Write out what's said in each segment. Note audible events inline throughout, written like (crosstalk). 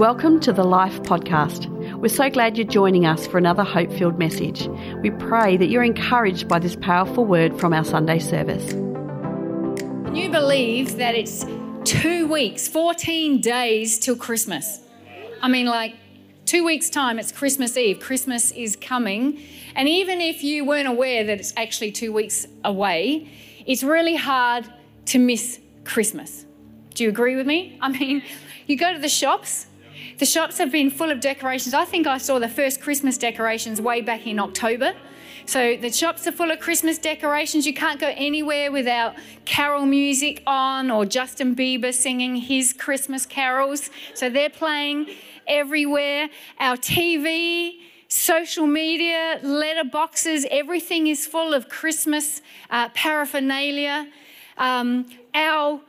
Welcome to the Life Podcast. We're so glad you're joining us for another hope filled message. We pray that you're encouraged by this powerful word from our Sunday service. Can you believe that it's two weeks, 14 days till Christmas? I mean, like two weeks' time, it's Christmas Eve. Christmas is coming. And even if you weren't aware that it's actually two weeks away, it's really hard to miss Christmas. Do you agree with me? I mean, you go to the shops, the shops have been full of decorations. I think I saw the first Christmas decorations way back in October. So the shops are full of Christmas decorations. You can't go anywhere without carol music on or Justin Bieber singing his Christmas carols. So they're playing everywhere. Our TV, social media, letterboxes, everything is full of Christmas uh, paraphernalia. Um, our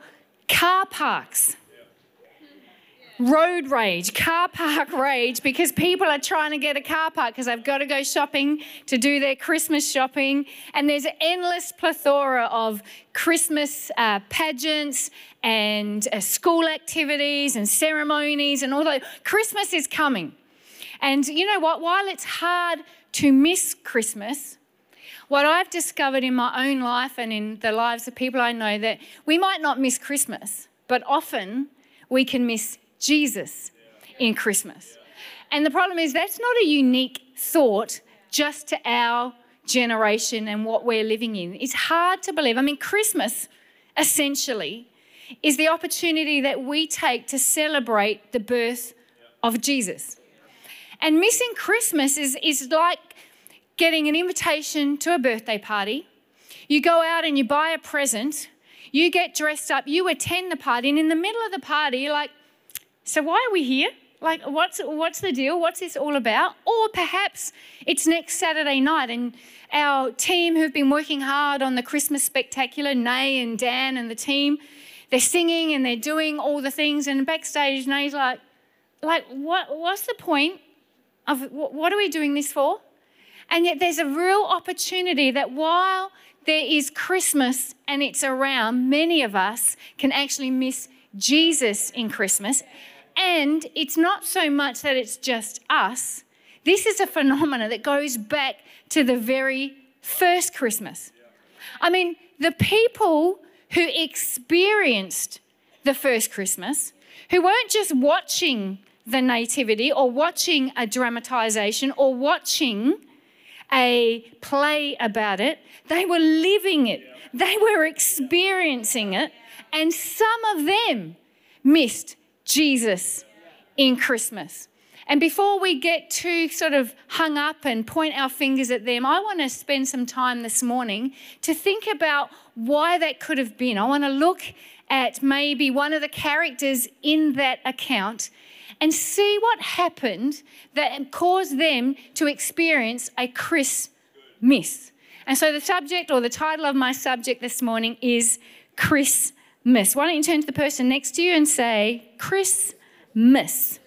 car parks road rage, car park (laughs) rage, because people are trying to get a car park because they've got to go shopping to do their Christmas shopping. And there's an endless plethora of Christmas uh, pageants and uh, school activities and ceremonies and all that. Christmas is coming. And you know what? While it's hard to miss Christmas, what I've discovered in my own life and in the lives of people I know that we might not miss Christmas, but often we can miss Jesus in Christmas. And the problem is, that's not a unique thought just to our generation and what we're living in. It's hard to believe. I mean, Christmas essentially is the opportunity that we take to celebrate the birth of Jesus. And missing Christmas is, is like getting an invitation to a birthday party. You go out and you buy a present, you get dressed up, you attend the party, and in the middle of the party, you're like, so why are we here? Like, what's, what's the deal? What's this all about? Or perhaps it's next Saturday night and our team who've been working hard on the Christmas spectacular, Nay and Dan and the team, they're singing and they're doing all the things. And backstage, Nay's like, like what, what's the point of what are we doing this for? And yet there's a real opportunity that while there is Christmas and it's around, many of us can actually miss Jesus in Christmas and it's not so much that it's just us. This is a phenomenon that goes back to the very first Christmas. I mean, the people who experienced the first Christmas, who weren't just watching the nativity or watching a dramatization or watching a play about it, they were living it, they were experiencing it, and some of them missed Jesus in Christmas. And before we get too sort of hung up and point our fingers at them, I want to spend some time this morning to think about why that could have been. I want to look at maybe one of the characters in that account and see what happened that caused them to experience a Chris miss. And so the subject or the title of my subject this morning is Chris miss. Why don't you turn to the person next to you and say, Chris miss.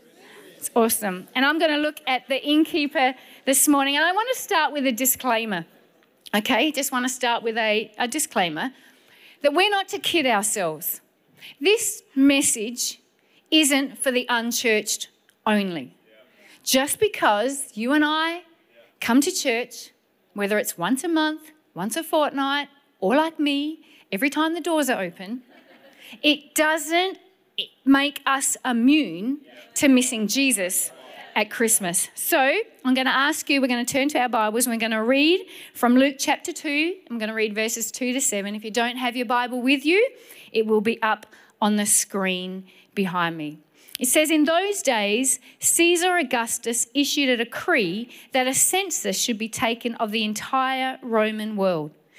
It's awesome. And I'm going to look at the innkeeper this morning, and I want to start with a disclaimer. Okay, just want to start with a, a disclaimer that we're not to kid ourselves. This message isn't for the unchurched only. Just because you and I come to church, whether it's once a month, once a fortnight, or like me, every time the doors are open, it doesn't make us immune to missing Jesus at Christmas. So I'm going to ask you, we're going to turn to our Bibles and we're going to read from Luke chapter 2. I'm going to read verses 2 to 7. If you don't have your Bible with you, it will be up on the screen behind me. It says, In those days, Caesar Augustus issued a decree that a census should be taken of the entire Roman world.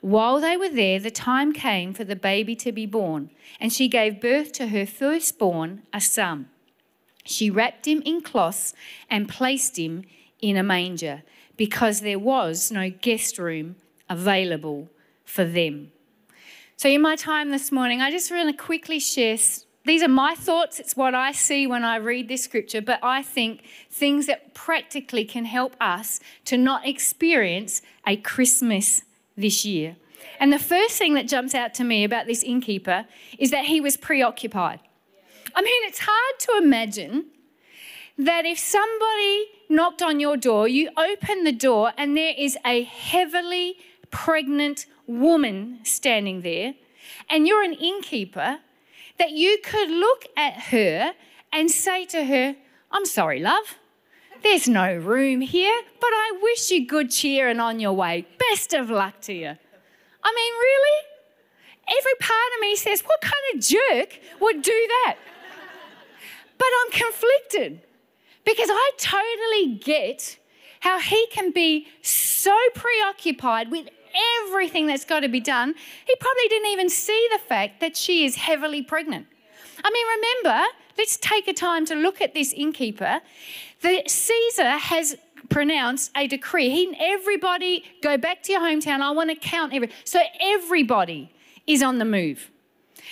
While they were there, the time came for the baby to be born, and she gave birth to her firstborn, a son. She wrapped him in cloths and placed him in a manger because there was no guest room available for them. So, in my time this morning, I just want to quickly share these are my thoughts. It's what I see when I read this scripture, but I think things that practically can help us to not experience a Christ-miss this year. And the first thing that jumps out to me about this innkeeper is that he was preoccupied. I mean, it's hard to imagine that if somebody knocked on your door, you open the door and there is a heavily pregnant woman standing there, and you're an innkeeper that you could look at her and say to her, I'm sorry, love. There's no room here, but I wish you good cheer and on your way. Best of luck to you. I mean, really? Every part of me says, What kind of jerk would do that? But I'm conflicted because I totally get how he can be so preoccupied with everything that's got to be done, he probably didn't even see the fact that she is heavily pregnant. I mean, remember, let's take a time to look at this innkeeper. The Caesar has pronounced a decree. He, everybody, go back to your hometown. I want to count every. So everybody is on the move.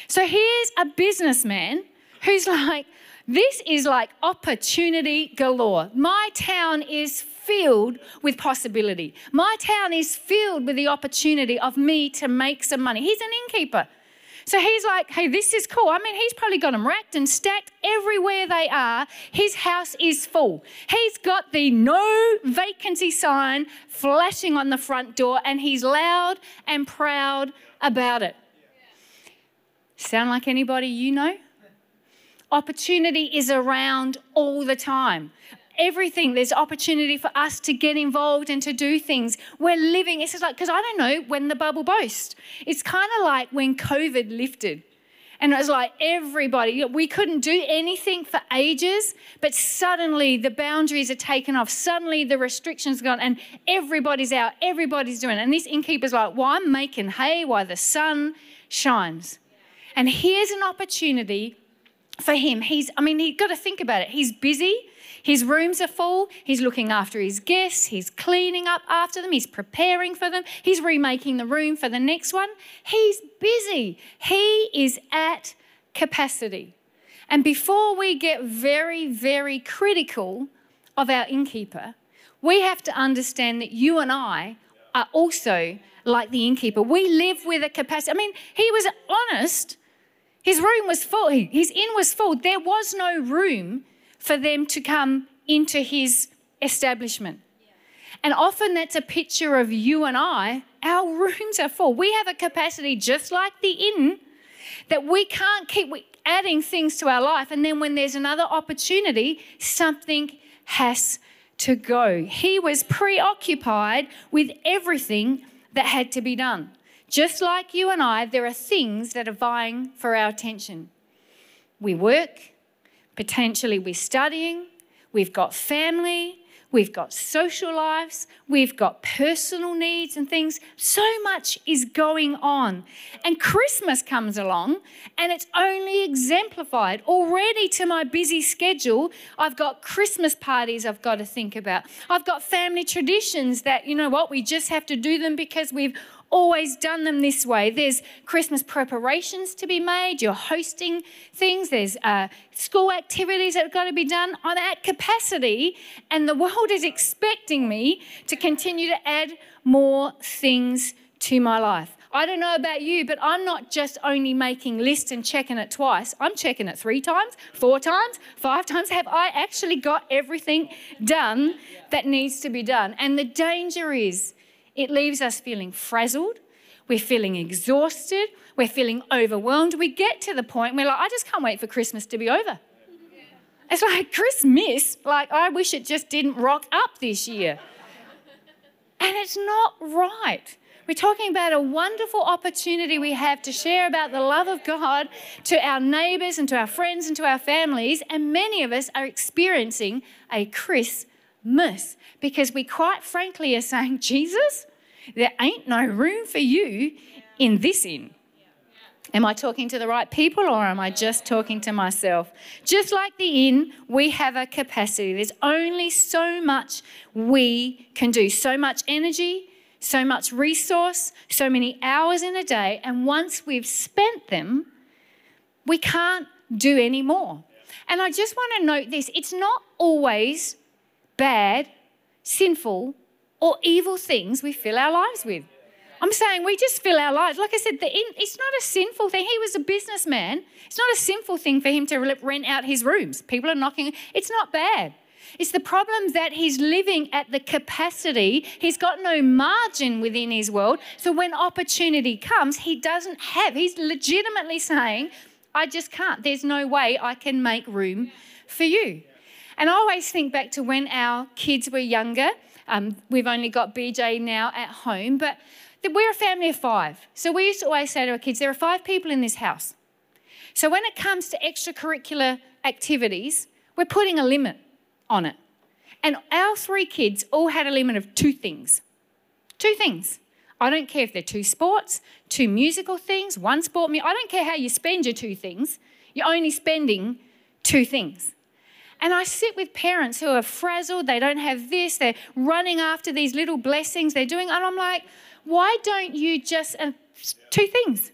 So here's a businessman who's like, this is like opportunity galore. My town is filled with possibility. My town is filled with the opportunity of me to make some money. He's an innkeeper. So he's like, hey, this is cool. I mean, he's probably got them racked and stacked everywhere they are. His house is full. He's got the no vacancy sign flashing on the front door, and he's loud and proud about it. Sound like anybody you know? Opportunity is around all the time everything. There's opportunity for us to get involved and to do things. We're living, it's like, because I don't know when the bubble burst. It's kind of like when COVID lifted. And it was like everybody, we couldn't do anything for ages, but suddenly the boundaries are taken off. Suddenly the restrictions gone, and everybody's out, everybody's doing it. And this innkeeper's like, well, I'm making hay while the sun shines. And here's an opportunity for him. He's, I mean, he's got to think about it. He's busy, his rooms are full. He's looking after his guests. He's cleaning up after them. He's preparing for them. He's remaking the room for the next one. He's busy. He is at capacity. And before we get very, very critical of our innkeeper, we have to understand that you and I are also like the innkeeper. We live with a capacity. I mean, he was honest. His room was full, his inn was full. There was no room for them to come into his establishment. And often that's a picture of you and I. Our (laughs) rooms are full. We have a capacity just like the inn that we can't keep adding things to our life. And then when there's another opportunity, something has to go. He was preoccupied with everything that had to be done. Just like you and I, there are things that are vying for our attention. We work, Potentially, we're studying, we've got family, we've got social lives, we've got personal needs and things. So much is going on. And Christmas comes along, and it's only exemplified already to my busy schedule. I've got Christmas parties I've got to think about. I've got family traditions that, you know what, we just have to do them because we've always done them this way. There's Christmas preparations to be made, you're hosting things, there's uh, school activities that have got to be done I'm at capacity, and the world is expecting me to continue to add more things to my life. I don't know about you, but I'm not just only making lists and checking it twice. I'm checking it three times, four times, five times. Have I actually got everything done that needs to be done? And the danger is it leaves us feeling frazzled. We're feeling exhausted. We're feeling overwhelmed. We get to the point where, like, I just can't wait for Christmas to be over. It's like Christmas, like, I wish it just didn't rock up this year. And it's not right. We're talking about a wonderful opportunity we have to share about the love of God to our neighbors and to our friends and to our families. And many of us are experiencing a Christ-miss because we quite frankly are saying, (laughs) Jesus, there ain't no room for you in this inn. Am I talking to the right people or am I just talking to myself? Just like the inn, we have a capacity. There's only so much we can do, so much energy, so much resource, so many hours in a day. And once we've spent them, we can't do any more. And I just want to note this it's not always bad, sinful, or evil things we fill our lives with. I'm saying we just fill our lives. Like I said, the, it's not a sinful thing. He was a businessman. It's not a sinful thing for him to rent out his rooms. People are knocking. It's not bad. It's the problem that he's living at the capacity. He's got no margin within his world. So when opportunity comes, he doesn't have. He's legitimately saying, I just can't. There's no way I can make room for you. And I always think back to when our kids were younger. Um, we've only got BJ now at home, but we're a family of five. So we used to always say to our kids, there are five people in this house. So when it comes to extracurricular activities, we're putting a limit on it. And our three kids all had a limit of two things. Two things. I don't care if they're two sports, two musical things, one sport. I don't care how you spend your two things. You're only spending two things. And I sit with parents who are frazzled, they don't have this, they're running after these little blessings they're doing. And I'm like, why don't you just, uh, two things?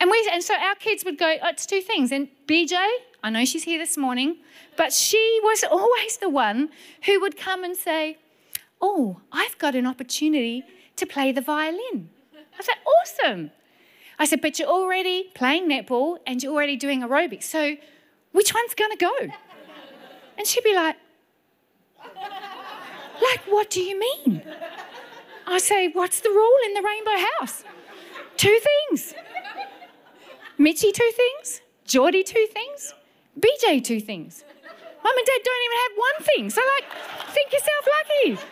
And, we, and so our kids would go, oh, it's two things. And BJ, I know she's here this morning, but she was (laughs) always the one who would come and say, Oh, I've got an opportunity to play the violin. I said, Awesome. I said, But you're already playing netball and you're already doing aerobics. So which one's going to go? And she'd be like, Like, what do you mean? I say, What's the rule in the Rainbow House? Two things. Mitchie, two things. Geordie, two things. BJ, two things. Mum and Dad don't even have one thing. So, like, think yourself lucky.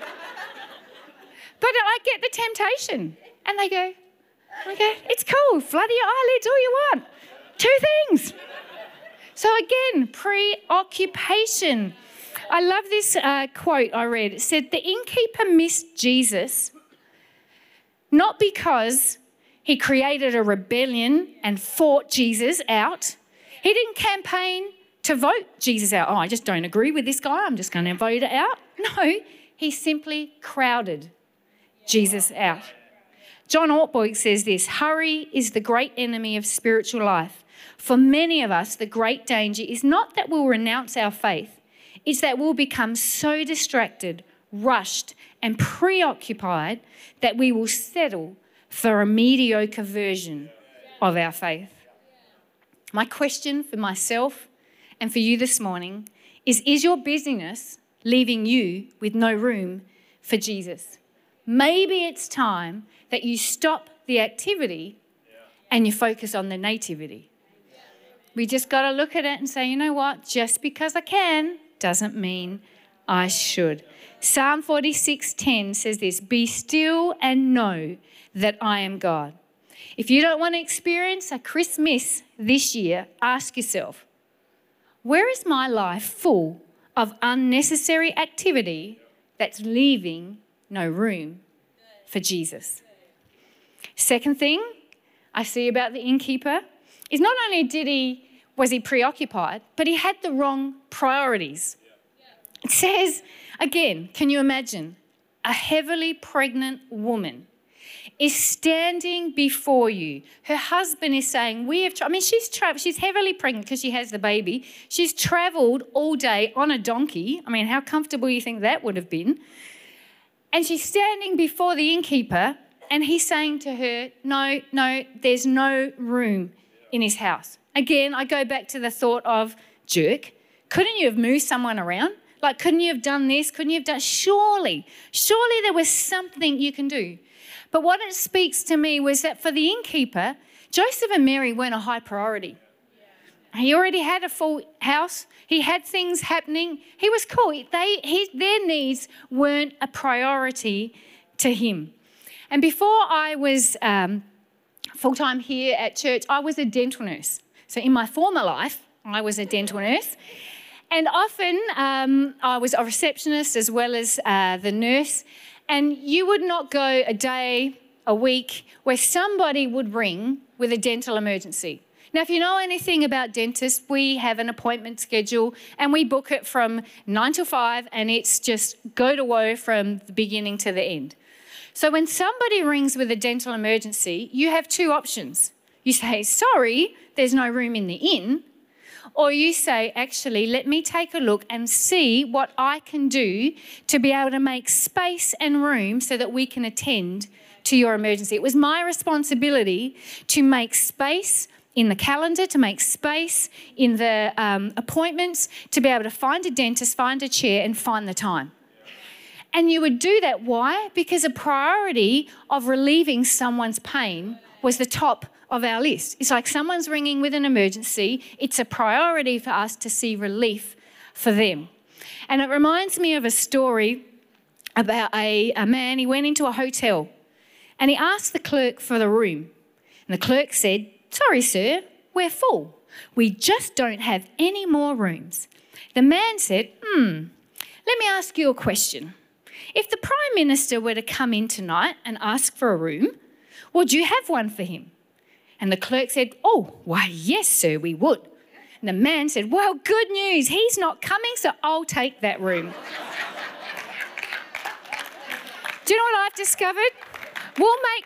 But I get the temptation. And they go, okay, it's cool. Flutter your eyelids all you want. Two things. So, again, preoccupation. I love this uh, quote I read. It said, The innkeeper missed Jesus not because he created a rebellion and fought Jesus out, he didn't campaign to vote Jesus out. Oh, I just don't agree with this guy. I'm just going to vote it out. (laughs) No, he simply crowded Jesus out. John Ortberg says this hurry is the great enemy of spiritual life. For many of us, the great danger is not that we'll renounce our faith, it's that we'll become so distracted, rushed, and preoccupied that we will settle for a mediocre version of our faith. My question for myself and for you this morning is Is your busyness leaving you with no room for Jesus? Maybe it's time that you stop the activity and you focus on the nativity. We just got to look at it and say, you know what? Just because I can doesn't mean I should. Psalm 46:10 says this, "Be still and know that I am God." If you don't want to experience a Christ-miss this year, ask yourself, where is my life full of unnecessary activity that's leaving no room for Jesus? Second thing I see about the innkeeper is not only did he was he preoccupied, but he had the wrong priorities. It says again, can you imagine a heavily pregnant woman is standing before you. Her husband is saying, "We have." Tra-. I mean, she's traveled. She's heavily pregnant because she has the baby. She's travelled all day on a donkey. I mean, how comfortable you think that would have been? And she's standing before the innkeeper, and he's saying to her, "No, no, there's no room in his house." Again, I go back to the thought of jerk. Couldn't you have moved someone around? Like, couldn't you have done this? Couldn't you have done? Surely, surely there was something you can do. But what it speaks to me was that for the innkeeper, Joseph and Mary weren't a high priority. He already had a full house. He had things happening. He was cool. They, his, their needs weren't a priority to him. And before I was um, full time here at church, I was a dental nurse. So in my former life, I was a dental nurse. And often um, I was a receptionist as well as uh, the nurse. And you would not go a day a week where somebody would ring with a dental emergency. Now, if you know anything about dentists, we have an appointment schedule and we book it from nine to five, and it's just go to woe from the beginning to the end. So, when somebody rings with a dental emergency, you have two options. You say, Sorry, there's no room in the inn. Or you say, Actually, let me take a look and see what I can do to be able to make space and room so that we can attend to your emergency. It was my responsibility to make space in the calendar, to make space in the um, appointments, to be able to find a dentist, find a chair, and find the time. And you would do that. Why? Because a priority of relieving someone's pain was the top of our list. It's like someone's ringing with an emergency, it's a priority for us to see relief for them. And it reminds me of a story about a, a man, he went into a hotel and he asked the clerk for the room. And the clerk said, Sorry, sir, we're full. We just don't have any more rooms. The man said, Hmm, let me ask you a question. If the Prime Minister were to come in tonight and ask for a room, would you have one for him? And the clerk said, Oh, why, yes, sir, we would. And the man said, Well, good news, he's not coming, so I'll take that room. Do you know what I've discovered? We'll make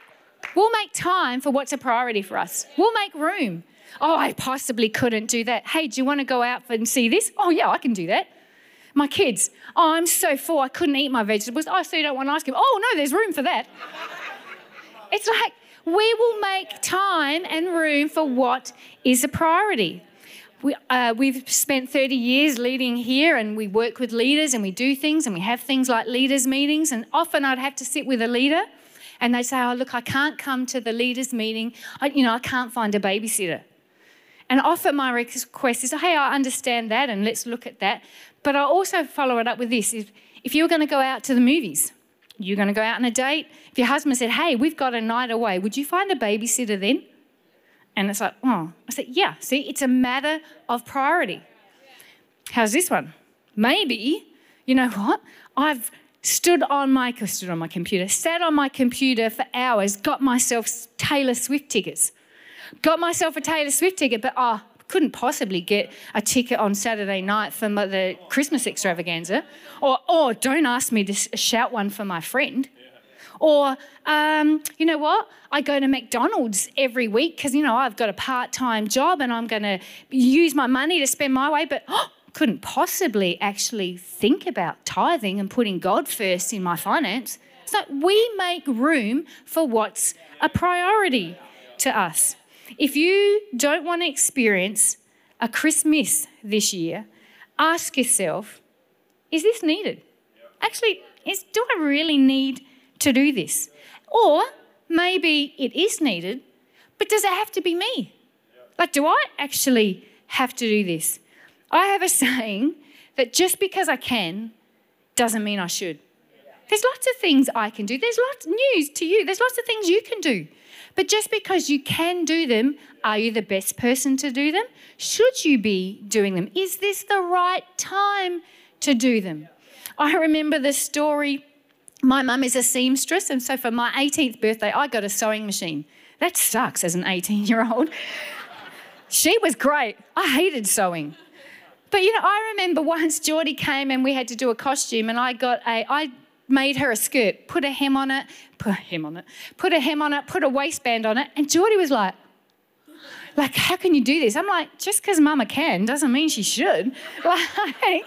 We'll make time for what's a priority for us. We'll make room. Oh, I possibly couldn't do that. Hey, do you want to go out and see this? Oh, yeah, I can do that. My kids, oh, I'm so full, I couldn't eat my vegetables. Oh, so you don't want ice cream? Oh, no, there's room for that. It's like we will make time and room for what is a priority. We, uh, we've spent 30 years leading here and we work with leaders and we do things and we have things like leaders' meetings. And often I'd have to sit with a leader and they say, oh, look, I can't come to the leaders' meeting. I, you know, I can't find a babysitter. And often my request is, hey, I understand that and let's look at that. But I also follow it up with this. If, if you were going to go out to the movies, you're going to go out on a date. If your husband said, hey, we've got a night away, would you find a babysitter then? And it's like, oh, I said, yeah, see, it's a matter of priority. How's this one? Maybe, you know what? I've stood on my stood on my computer, sat on my computer for hours, got myself Taylor Swift tickets. Got myself a Taylor Swift ticket, but oh, couldn't possibly get a ticket on Saturday night for my, the Christmas extravaganza. Or, or don't ask me to shout one for my friend. Or, um, you know what? I go to McDonald's every week because, you know, I've got a part time job and I'm going to use my money to spend my way. But oh, couldn't possibly actually think about tithing and putting God first in my finance. So we make room for what's a priority to us. If you don't want to experience a Christ-miss this year, ask yourself, is this needed? Actually, is, do I really need to do this? Or maybe it is needed, but does it have to be me? Like, do I actually have to do this? I have a (laughs) saying that just because I can doesn't mean I should. There's lots of things I can do. There's lots news to you. There's lots of things you can do. But just because you can do them, are you the best person to do them? Should you be doing them? Is this the right time to do them? I remember the story. My mum is a seamstress, and so for my 18th birthday, I got a sewing machine. That sucks as an 18 year old. she was great. I hated sewing. But you know, I remember once Geordie came and we had to do a costume, and I got a, I made her a skirt, put a hem on it, put a hem on it, put a hem on it, put a waistband on it, and Geordie was like, like, how can you do this? I'm like, just because mama can doesn't mean she should. (laughs) Like,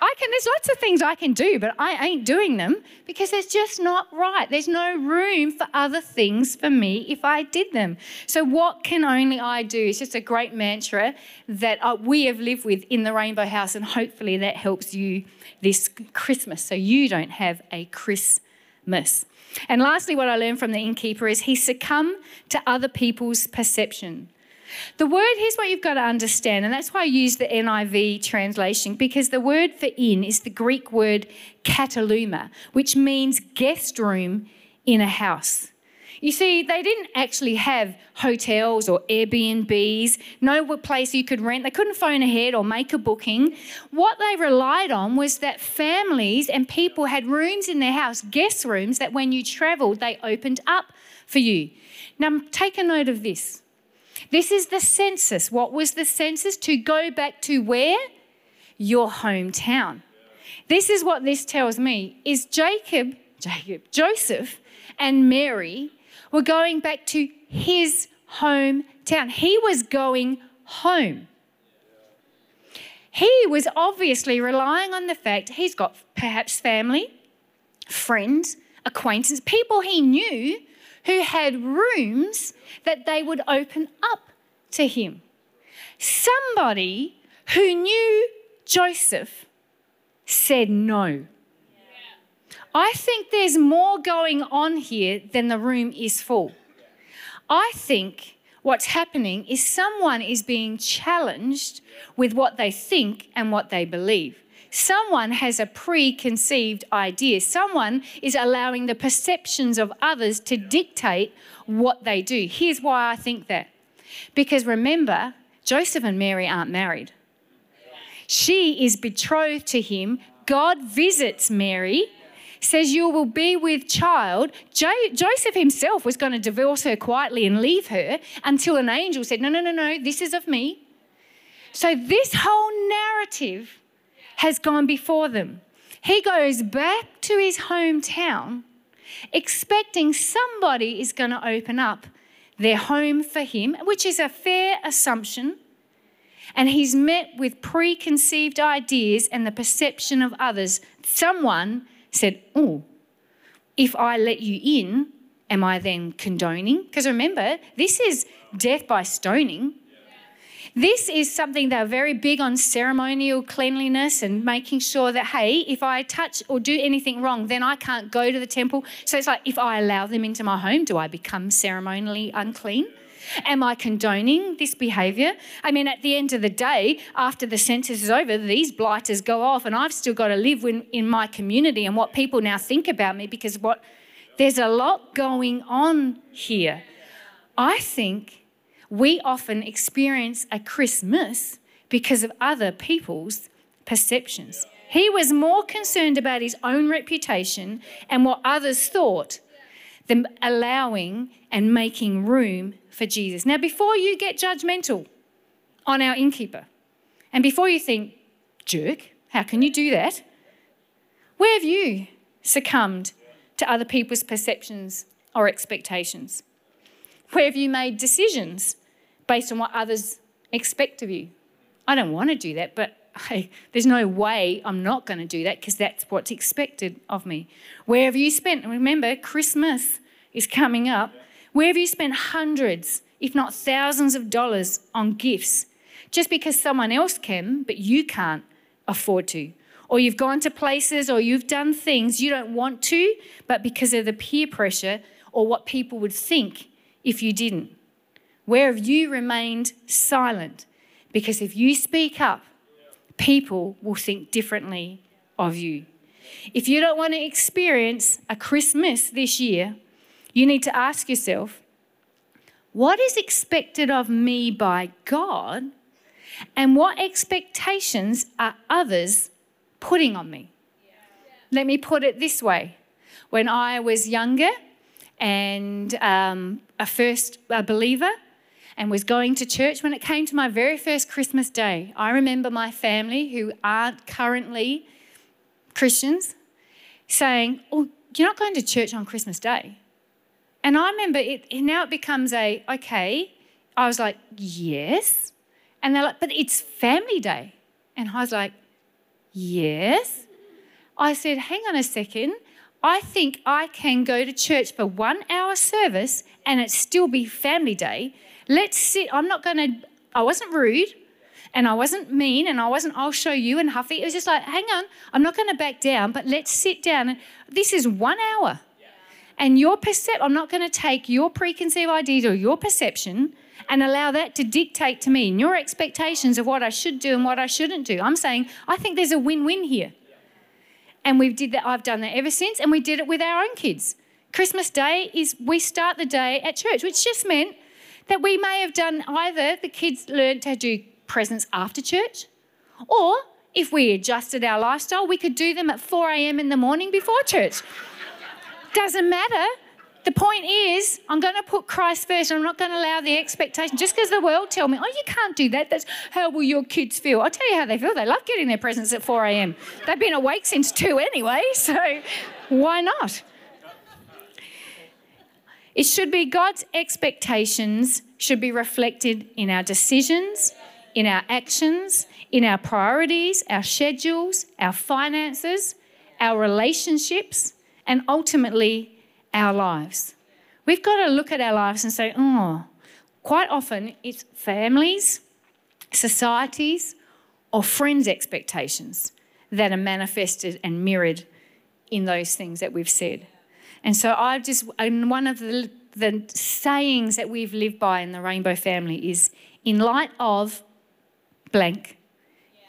I can, there's lots of things I can do, but I ain't doing them because it's just not right. There's no room for other things for me if I did them. So, what can only I do? It's just a great mantra that uh, we have lived with in the Rainbow House, and hopefully that helps you this Christmas so you don't have a Christ-miss. And lastly, what I learned from the innkeeper is he succumbed to other people's perception. The word, here's what you've got to understand, and that's why I use the NIV translation, because the word for inn is the Greek word kataluma, which means guest room in a house. You see, they didn't actually have hotels or Airbnbs, no place you could rent. They couldn't phone ahead or make a booking. What they relied on was that families and people had rooms in their house, guest rooms, that when you traveled, they opened up for you. Now, take a note of this. This is the census. What was the census? To go back to where? Your hometown. This is what this tells me is Jacob, Jacob, Joseph and Mary were going back to his hometown. He was going home. He was obviously relying on the fact he's got perhaps family, friends, acquaintances, people he knew who had rooms that they would open up to him. Somebody who knew Joseph said no. I think there's more going on here than the room is full. I think what's happening is someone is being challenged with what they think and what they believe. Someone has a preconceived idea. Someone is allowing the perceptions of others to dictate what they do. Here's why I think that. Because remember, Joseph and Mary aren't married. She is betrothed to him. God visits Mary says, You will be with child. Jo- Joseph himself was going to divorce her quietly and leave her until an angel said, No, no, no, no, this is of me. So this whole narrative has gone before them. He goes back to his hometown expecting somebody is going to open up their home for him, which is a fair assumption. And he's met with preconceived ideas and the perception of others. Someone said, Oh, if I let you in, am I then condoning? Because remember, this is death by stoning. This is something they're very big on ceremonial cleanliness and making sure that, hey, if I touch or do anything wrong, then I can't go to the temple. So it's like, if I allow them into my home, do I become ceremonially unclean? Am I condoning this behavior? I mean, at the end of the day, after the census is over, these blighters go off, and I've still got to live in, in my community and what people now think about me because what there's a lot going on here. I think we often experience a Christ-miss because of other people's perceptions. He was more concerned about his own reputation and what others thought than allowing and making room for Jesus. Now, before you get judgmental on our innkeeper, and before you think, jerk, how can you do that? Where have you succumbed to other people's perceptions or expectations? Where have you made decisions based on what others expect of you? I don't want to do that, but hey, there's no way I'm not going to do that because that's what's expected of me. Where have you spent? Remember, Christmas is coming up. Where have you spent hundreds, if not thousands of dollars on gifts just because someone else can, but you can't afford to? Or you've gone to places or you've done things you don't want to, but because of the peer pressure or what people would think if you didn't? Where have you remained silent? Because if you speak up, people will think differently of you. If you don't want to experience a Christ-miss this year you need to ask yourself what is expected of me by God, and what expectations are others putting on me? Let me put it this way. When I was younger and um, a first a believer and was going to church, when it came to my very first Christmas day, I remember my family, who aren't currently Christians, saying, Oh, you're not going to church on Christmas Day. And I remember it, now it becomes a, okay. I was like, yes. And they're like, but it's family day. And I was like, yes. I said, hang on a second. I think I can go to church for one hour service and it still be family day. Let's sit. I'm not going to, I wasn't rude and I wasn't mean and I wasn't, I'll show you and huffy. It was just like, hang on, I'm not going to back down, but let's sit down. And this is one hour. And your perception, I'm not going to take your preconceived ideas or your perception and allow that to dictate to me and your expectations of what I should do and what I shouldn't do. I'm saying I think there's a win-win here. And we've did that. I've done that ever since, and we did it with our own kids. Christmas Day is we start the day at church, which just meant that we may have done either the kids learned to do presents after church, or if we adjusted our lifestyle, we could do them at 4 a.m. in the morning before church. (laughs) Doesn't matter. The point is, I'm going to put Christ first. I'm not going to allow the expectation. Just because the world tell me, oh, you can't do that. That's how will your kids feel? I'll tell you how they feel. They love getting their presents at 4 a.m. They've been awake since 2 anyway, (laughs) so why not? It should be God's expectations should be reflected in our decisions, in our actions, in our priorities, our schedules, our finances, our relationships, and ultimately our lives. We've got to look at our lives and say, oh, quite often it's families, societies, or friends' expectations that are manifested and mirrored in those things that we've said. And so I've just, and one of the, the sayings that we've lived by in the Rainbow family is in light of blank,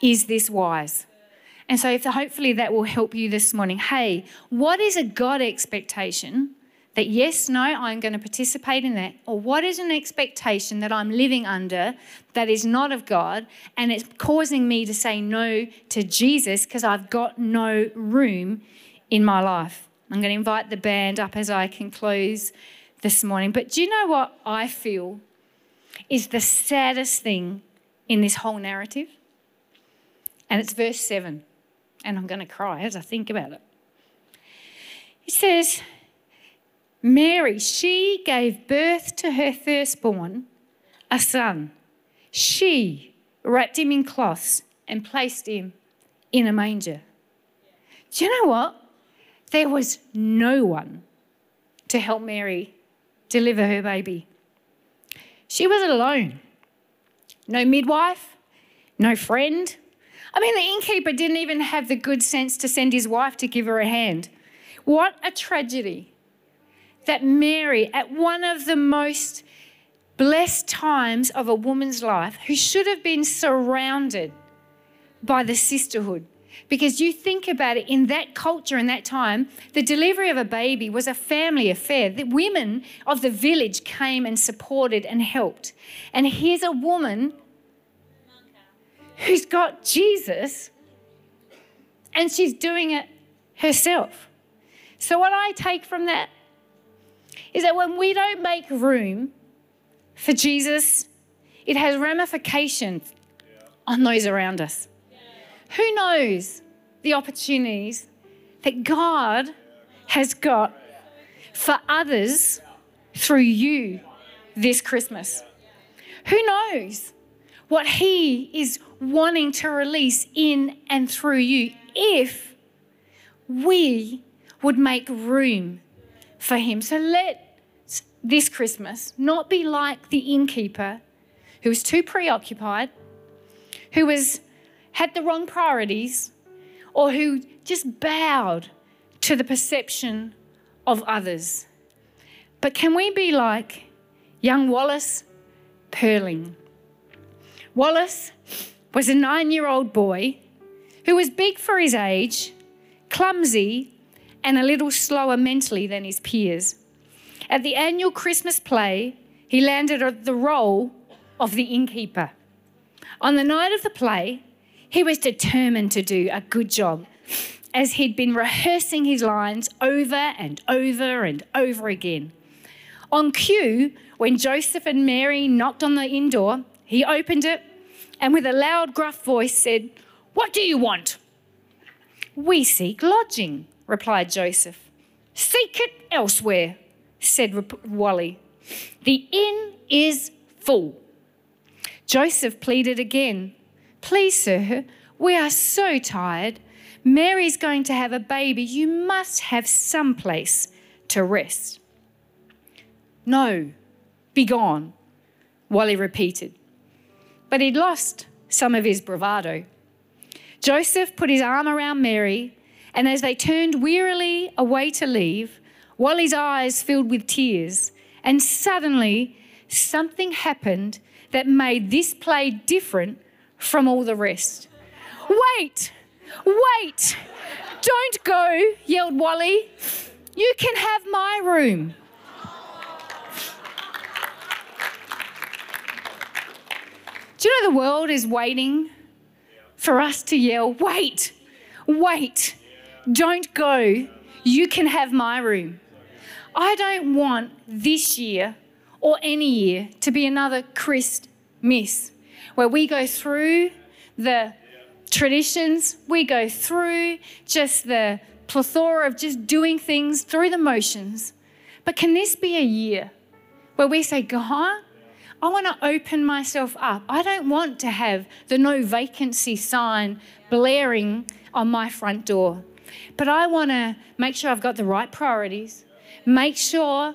is this wise? And so, if hopefully that will help you this morning. Hey, what is a God expectation that yes, no, I'm going to participate in that? Or what is an expectation that I'm living under that is not of God and it's causing me to say no to Jesus because I've got no room in my life? I'm going to invite the band up as I can close this morning. But do you know what I feel is the saddest thing in this whole narrative? And it's verse 7 and I'm going to cry as I think about it. It says, Mary, she gave birth to her firstborn, a son. She wrapped him in cloths and placed him in a manger. Do you know what? There was no one to help Mary deliver her baby. She was alone. No midwife, no friend, I mean, the innkeeper didn't even have the good sense to send his wife to give her a hand. What a tragedy that Mary, at one of the most blessed times of a woman's life, who should have been surrounded by the sisterhood. Because you think about it, in that culture, in that time, the delivery of a baby was a family affair. The women of the village came and supported and helped. And here's a woman who's got Jesus and she's doing it herself. So, what I take from that is that when we don't make room for Jesus, it has ramifications on those around us. Who knows the opportunities that God has got for others through you this Christmas? Who knows what He is wanting to release in and through you if we would make room for Him. So let this Christmas not be like the innkeeper who was too preoccupied, who was had the wrong priorities, or who just bowed to the perception of others. But can we be like young Wallace Purling? Wallace was a nine year old boy who was big for his age, clumsy, and a little slower mentally than his peers. At the annual Christmas play, he landed the role of the innkeeper. On the night of the play, he was determined to do a good job as he'd been rehearsing his lines over and over and over again. On cue, when Joseph and Mary knocked on the inn door, he opened it and with a loud, gruff voice said, What do you want? We seek lodging, replied Joseph. Seek it elsewhere, said Wally. The inn is full. Joseph pleaded again. Please, sir, we are so tired. Mary's going to have a baby. You must have some place to rest. No, be gone, Wally repeated but he'd lost some of his bravado. Joseph put his arm around Mary, and as they turned wearily away to leave, Wally's eyes filled with tears, and suddenly something happened that made this play different from all the rest. Wait! Wait! Don't go, yelled Wally. You can have my room. Do you know the world is waiting for us to yell, wait, wait, don't go. You can have my room. I don't want this year or any year to be another Christmas where we go through the traditions, we go through just the plethora of just doing things through the motions. But can this be a year where we say, God, I want to open myself up. I don't want to have the no vacancy sign blaring on my front door, but I want to make sure I've got the right priorities, make sure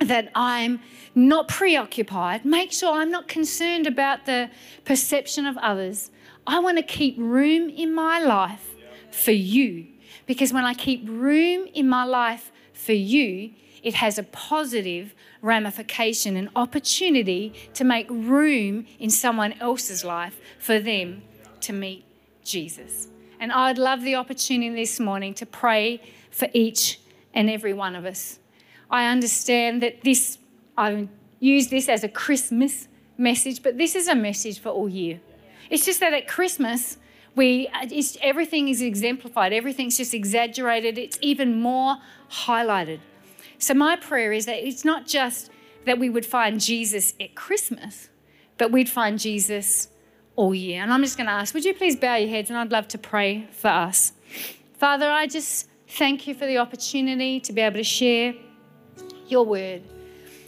that I'm not preoccupied, make sure I'm not concerned about the perception of others. I want to keep room in my life for you because when I keep room in my life for you, it has a positive ramification and opportunity to make room in someone else's life for them to meet Jesus. And I'd love the opportunity this morning to pray for each and every one of us. I understand that this, I use this as a Christmas message, but this is a message for all year. It's just that at Christmas, we everything is exemplified, everything's just exaggerated, it's even more highlighted. So, my prayer is that it's not just that we would find Jesus at Christmas, but we'd find Jesus all year. And I'm just going to ask, would you please bow your heads and I'd love to pray for us. Father, I just thank you for the opportunity to be able to share your word.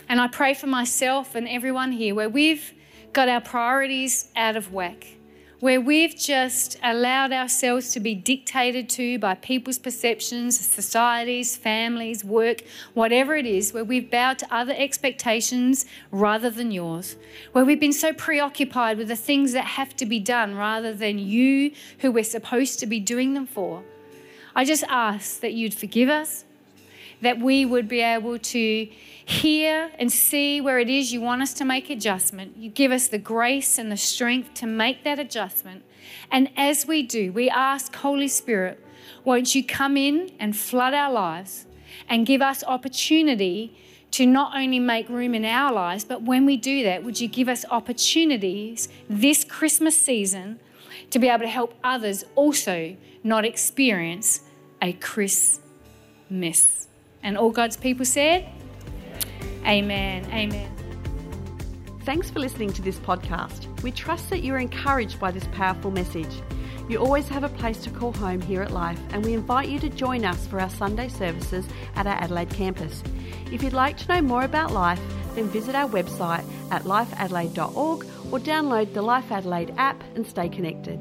And I pray for myself and everyone here where we've got our priorities out of whack where we've just allowed ourselves to be dictated to by people's perceptions, societies, families, work, whatever it is, where we've bowed to other expectations rather than yours, where we've been so preoccupied with the things that have to be done rather than you who we're supposed to be doing them for. I just ask that you'd forgive us, that we would be able to hear and see where it is you want us to make adjustment. You give us the grace and the strength to make that adjustment. And as we do, we ask, Holy Spirit, won't you come in and flood our lives and give us opportunity to not only make room in our lives, but when we do that, would you give us opportunities this Christmas season to be able to help others also not experience a Christ-miss? And all God's people said, Amen. Amen. Thanks for listening to this podcast. We trust that you're encouraged by this powerful message. You always have a place to call home here at Life, and we invite you to join us for our Sunday services at our Adelaide campus. If you'd like to know more about Life, then visit our website at lifeadelaide.org or download the Life Adelaide app and stay connected.